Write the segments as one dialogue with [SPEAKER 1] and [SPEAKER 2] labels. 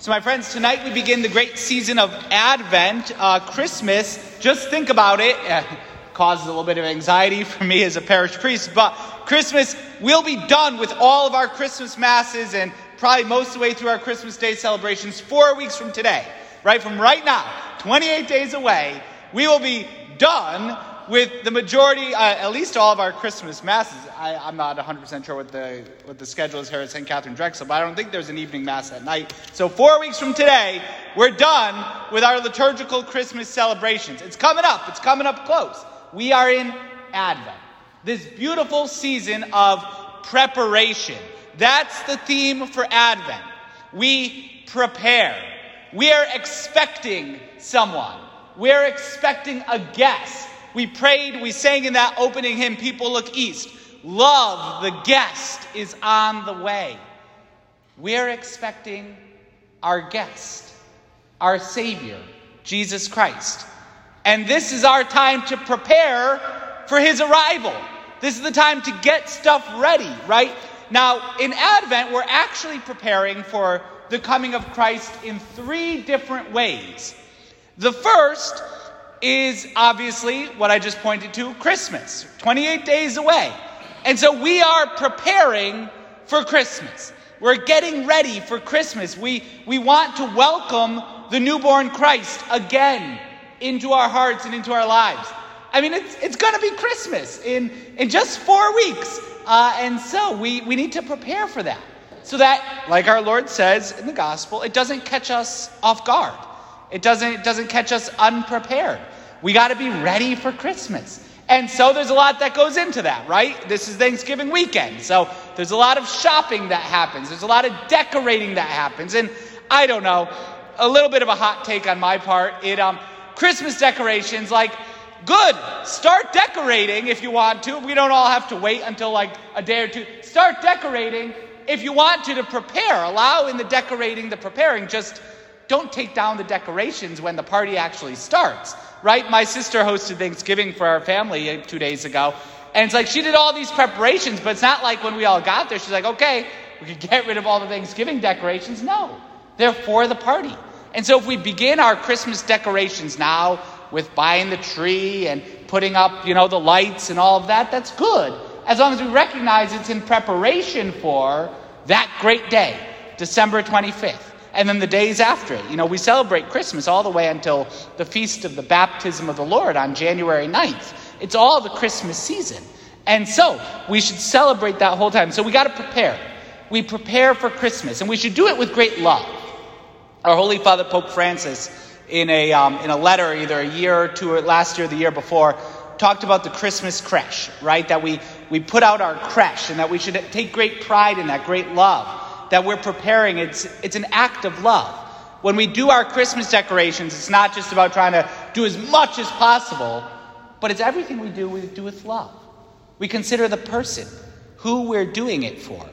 [SPEAKER 1] So, my friends, tonight we begin the great season of Advent, uh, Christmas. Just think about it. Uh, causes a little bit of anxiety for me as a parish priest, but Christmas we'll be done with all of our Christmas masses and probably most of the way through our Christmas Day celebrations four weeks from today. Right from right now, 28 days away, we will be done with the majority, uh, at least all of our Christmas masses. I, am not 100% sure what the, what the schedule is here at St. Katharine Drexel, but I don't think there's an evening mass at night. So, four weeks from today, we're done with our liturgical Christmas celebrations. It's coming up, it's coming up close. We are in Advent, this beautiful season of preparation. That's the theme for Advent. We prepare. We are expecting someone. We're expecting a guest. We prayed, we sang in that opening hymn, People Look East. Love, the guest, is on the way. We're expecting our guest, our Savior, Jesus Christ. And this is our time to prepare for his arrival. This is the time to get stuff ready, right? Now, in Advent, we're actually preparing for the coming of Christ in three different ways. The first is obviously what I just pointed to Christmas, 28 days away. And so we are preparing for Christmas. We're getting ready for Christmas. We, we want to welcome the newborn Christ again into our hearts and into our lives. I mean, it's, it's going to be Christmas in, in just four weeks. Uh, and so we, we need to prepare for that. So that, like our Lord says in the gospel, it doesn't catch us off guard. It doesn't, it doesn't catch us unprepared. We got to be ready for Christmas. And so there's a lot that goes into that, right? This is Thanksgiving weekend. So there's a lot of shopping that happens. There's a lot of decorating that happens. And I don't know, a little bit of a hot take on my part. It um Christmas decorations like good. Start decorating if you want to. We don't all have to wait until like a day or two. Start decorating if you want to to prepare. Allow in the decorating, the preparing just don't take down the decorations when the party actually starts, right? My sister hosted Thanksgiving for our family uh, two days ago, and it's like she did all these preparations, but it's not like when we all got there, she's like, okay, we could get rid of all the Thanksgiving decorations. No, they're for the party. And so if we begin our Christmas decorations now with buying the tree and putting up, you know, the lights and all of that, that's good. As long as we recognize it's in preparation for that great day, December 25th and then the days after it. You know, we celebrate Christmas all the way until the feast of the baptism of the Lord on January 9th. It's all the Christmas season. And so we should celebrate that whole time. So we got to prepare. We prepare for Christmas, and we should do it with great love. Our Holy Father Pope Francis, in a, um, in a letter either a year or two, or last year or the year before, talked about the Christmas creche, right? That we, we put out our creche and that we should take great pride in that, great love that we're preparing, it's, it's an act of love. When we do our Christmas decorations, it's not just about trying to do as much as possible, but it's everything we do, we do with love. We consider the person, who we're doing it for.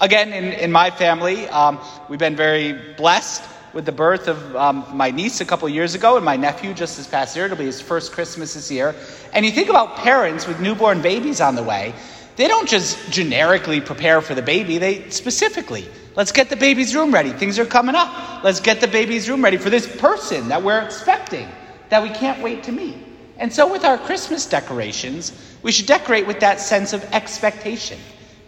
[SPEAKER 1] Again, in, in my family, um, we've been very blessed with the birth of um, my niece a couple years ago and my nephew just this past year. It'll be his first Christmas this year. And you think about parents with newborn babies on the way, they don't just generically prepare for the baby, they specifically Let's get the baby's room ready. Things are coming up. Let's get the baby's room ready for this person that we're expecting, that we can't wait to meet. And so, with our Christmas decorations, we should decorate with that sense of expectation.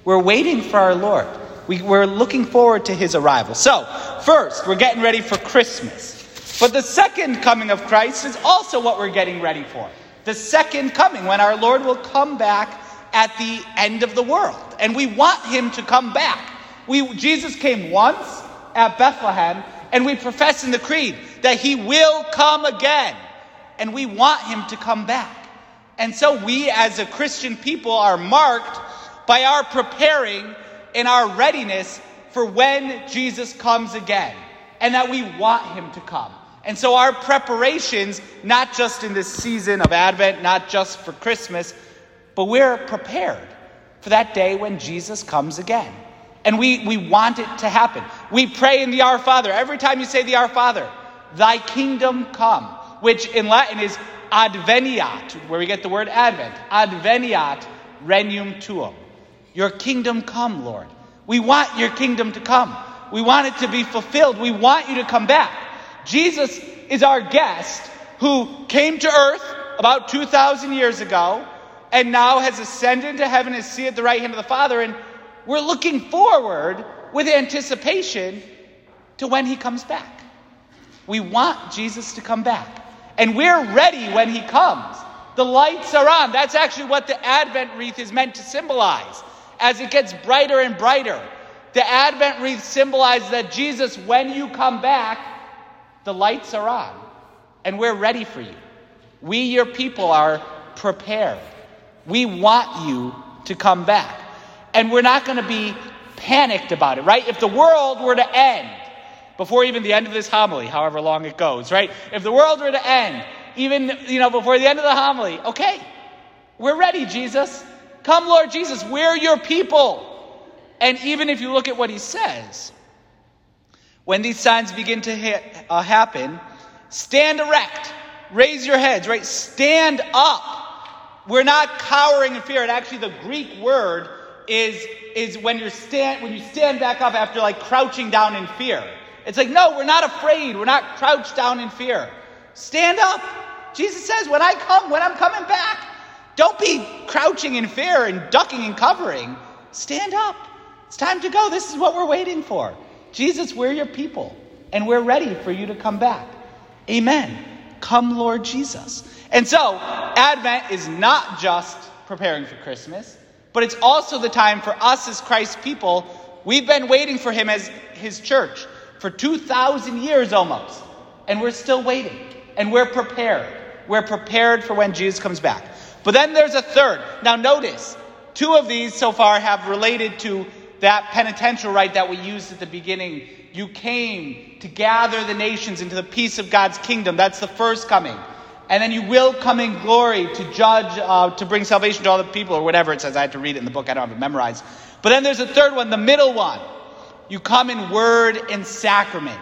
[SPEAKER 1] We're waiting for our Lord, we, are looking forward to his arrival. So, first, we're getting ready for Christmas. But the second coming of Christ is also what we're getting ready for. The second coming, when our Lord will come back at the end of the world. And we want him to come back. We, Jesus came once at Bethlehem, and we profess in the creed that he will come again, and we want him to come back. And so we, as a Christian people, are marked by our preparing and our readiness for when Jesus comes again, and that we want him to come. And so our preparations, not just in this season of Advent, not just for Christmas, but we're prepared for that day when Jesus comes again. And we, we want it to happen. We pray in the Our Father. Every time you say the Our Father, Thy kingdom come, which in Latin is adveniat, where we get the word Advent. Adveniat regnum tuum. Your kingdom come, Lord. We want your kingdom to come. We want it to be fulfilled. We want you to come back. Jesus is our guest who came to earth about 2,000 years ago and now has ascended into heaven and seated at the right hand of the Father. And we're looking forward with anticipation to when he comes back. We want Jesus to come back. And we're ready when he comes. The lights are on. That's actually what the Advent wreath is meant to symbolize. As it gets brighter and brighter, the Advent wreath symbolizes that Jesus, when you come back, the lights are on. And we're ready for you. We, your people, are prepared. We want you to come back. And we're not going to be panicked about it, right? If the world were to end before even the end of this homily, however long it goes, right? If the world were to end, even, you know, before the end of the homily, okay, we're ready, Jesus. Come, Lord Jesus, we're your people. And even if you look at what he says, when these signs begin to ha- uh, happen, stand erect, raise your heads, right? Stand up. We're not cowering in fear. And actually, the Greek word is, is when, you're stand, when you stand back up after like crouching down in fear. It's like, no, we're not afraid. We're not crouched down in fear. Stand up. Jesus says, when I come, when I'm coming back, don't be crouching in fear and ducking and covering. Stand up. It's time to go. This is what we're waiting for. Jesus, we're your people, and we're ready for you to come back. Amen. Come, Lord Jesus. And so, Advent is not just preparing for Christmas, but it's also the time for us as Christ's people. We've been waiting for him as his church for 2,000 years almost, and we're still waiting, and we're prepared. We're prepared for when Jesus comes back. But then there's a third. Now, notice, two of these so far have related to that penitential rite that we used at the beginning. You came to gather the nations into the peace of God's kingdom. That's the first coming. And then you will come in glory to judge, uh, to bring salvation to all the people, or whatever it says. I had to read it in the book, I don't have it memorized. But then there's a third one, the middle one. You come in word and sacrament.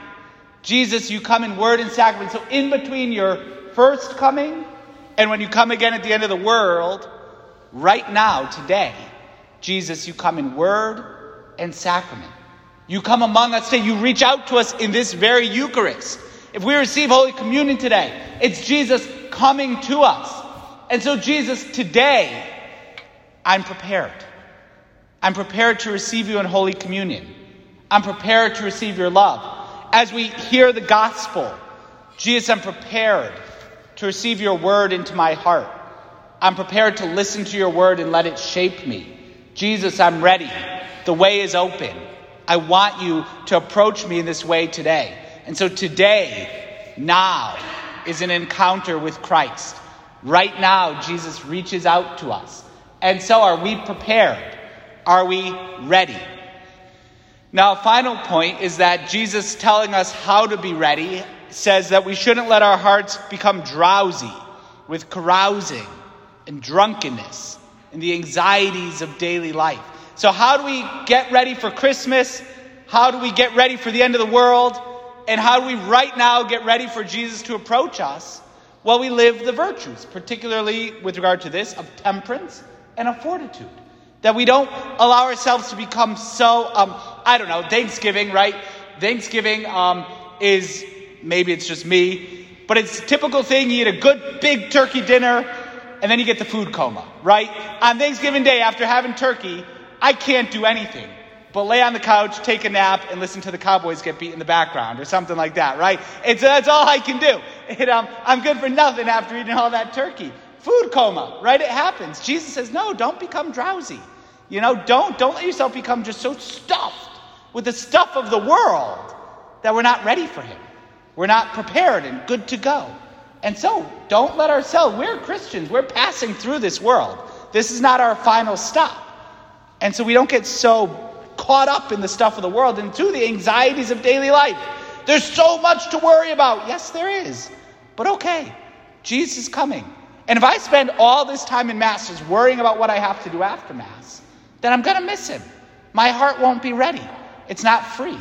[SPEAKER 1] Jesus, you come in word and sacrament. So in between your first coming and when you come again at the end of the world, right now, today, Jesus, you come in word and sacrament. You come among us today. You reach out to us in this very Eucharist. If we receive Holy Communion today, it's Jesus coming to us. And so, Jesus, today, I'm prepared. I'm prepared to receive you in Holy Communion. I'm prepared to receive your love. As we hear the gospel, Jesus, I'm prepared to receive your word into my heart. I'm prepared to listen to your word and let it shape me. Jesus, I'm ready. The way is open. I want you to approach me in this way today. And so today, now, is an encounter with Christ. Right now, Jesus reaches out to us. And so, are we prepared? Are we ready? Now, a final point is that Jesus telling us how to be ready says that we shouldn't let our hearts become drowsy with carousing and drunkenness and the anxieties of daily life. So, how do we get ready for Christmas? How do we get ready for the end of the world? And how do we right now get ready for Jesus to approach us? Well, we live the virtues, particularly with regard to this, of temperance and of fortitude. That we don't allow ourselves to become so, um, I don't know, Thanksgiving, right? Thanksgiving um, is, maybe it's just me, but it's a typical thing. You eat a good big turkey dinner, and then you get the food coma, right? On Thanksgiving Day, after having turkey, I can't do anything but lay on the couch, take a nap, and listen to the Cowboys get beat in the background or something like that, right? It's, that's all I can do. It, um, I'm good for nothing after eating all that turkey. Food coma, right? It happens. Jesus says, no, don't become drowsy. You know, don't, don't let yourself become just so stuffed with the stuff of the world that we're not ready for Him. We're not prepared and good to go. And so, don't let ourselves, we're Christians, we're passing through this world. This is not our final stop. And so we don't get so caught up in the stuff of the world and to the anxieties of daily life. There's so much to worry about. Yes, there is. But okay, Jesus is coming. And if I spend all this time in Mass just worrying about what I have to do after Mass, then I'm going to miss Him. My heart won't be ready. It's not free.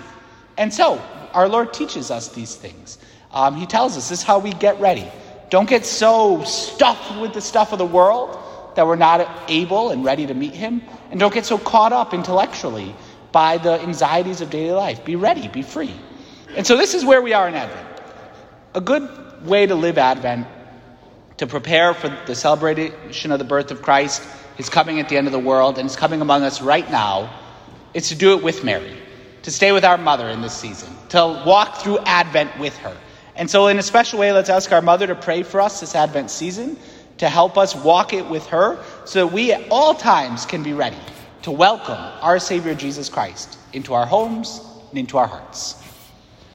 [SPEAKER 1] And so, our Lord teaches us these things. Um, he tells us this is how we get ready. Don't get so stuffed with the stuff of the world that we're not able and ready to meet Him. And don't get so caught up intellectually by the anxieties of daily life. Be ready, be free. And so this is where we are in Advent. A good way to live Advent, to prepare for the celebration of the birth of Christ, his coming at the end of the world, and his coming among us right now, is to do it with Mary, to stay with our mother in this season, to walk through Advent with her. And so, in a special way, let's ask our mother to pray for us this Advent season, to help us walk it with her, so that we at all times can be ready to welcome our Savior Jesus Christ into our homes and into our hearts.